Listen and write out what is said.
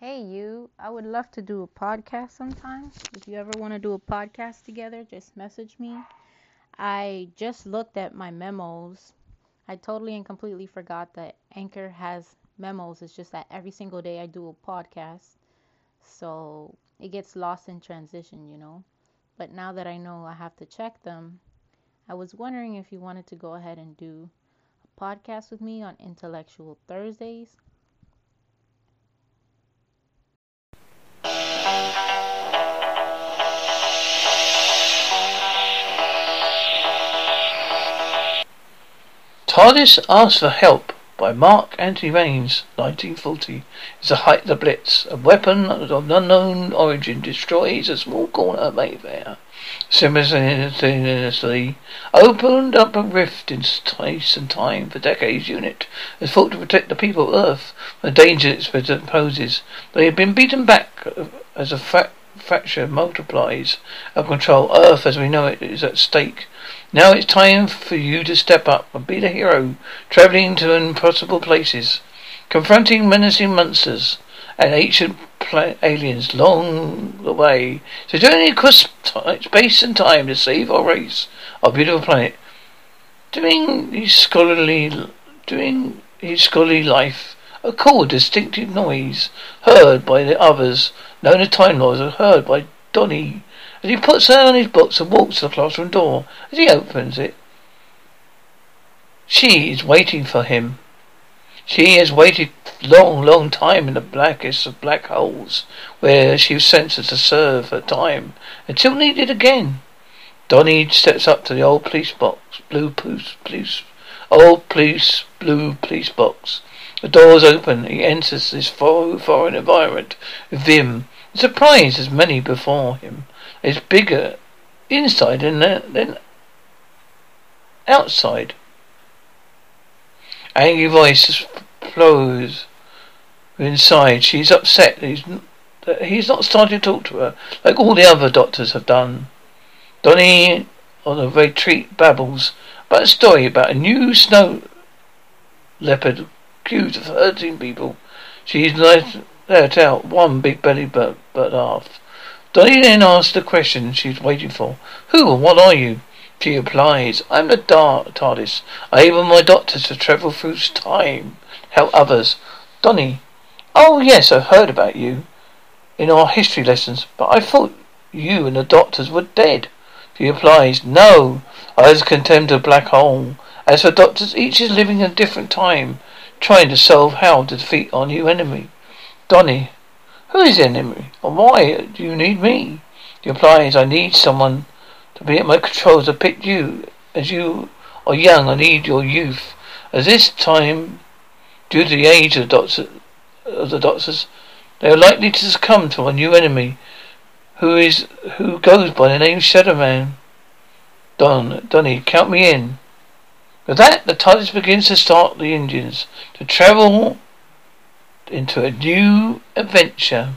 Hey, you. I would love to do a podcast sometime. If you ever want to do a podcast together, just message me. I just looked at my memos. I totally and completely forgot that Anchor has memos. It's just that every single day I do a podcast. So it gets lost in transition, you know. But now that I know I have to check them, I was wondering if you wanted to go ahead and do a podcast with me on Intellectual Thursdays. TARDIS Asks for Help by Mark Antony Raines, 1940. It's the height of the Blitz. A weapon of unknown origin destroys a small corner of Mayfair. Simultaneously opened up a rift in space and time for decades. Unit has fought to protect the people of Earth from the danger it poses. They have been beaten back as a fact fracture multiplies. Our control, Earth as we know it, is at stake. Now it's time for you to step up and be the hero, traveling to impossible places, confronting menacing monsters and ancient pla- aliens long the way. So journey across t- space and time to save our race, our beautiful planet. Doing his scholarly, doing his scholarly life, a cool, distinctive noise heard by the others known as Time Lords heard by Donny as he puts down his books and walks to the classroom door. As he opens it, she is waiting for him. She has waited long, long time in the blackest of black holes, where she was sentenced to serve her time until needed again. Donny steps up to the old police box, blue police, police, old police, blue police box. The doors open. He enters this foreign environment. Vim, surprised as many before him, It's bigger inside than, than outside. Angry voice flows inside. She's upset. He's that he's not starting to talk to her like all the other doctors have done. Donny on the retreat babbles about a story about a new snow leopard accused of hurting people. She's let, let out one big belly but, but laugh. Donny then asks the question she's waiting for. Who and what are you? She replies, I'm the dark TARDIS. I enable my doctors to travel through time, help others. Donny, oh yes, I've heard about you in our history lessons, but I thought you and the doctors were dead. She replies, No, I was condemned to a black hole. As for doctors, each is living in a different time trying to solve how to defeat our new enemy. Donny, who is the enemy? And why do you need me? The reply is I need someone to be at my control to pick you. As you are young, I need your youth. At this time, due to the age of the, doctor, of the doctors, they are likely to succumb to our new enemy, who is who goes by the name Shadow Man. Don, Donny, count me in. With that, the TARDIS begins to start the engines to travel into a new adventure.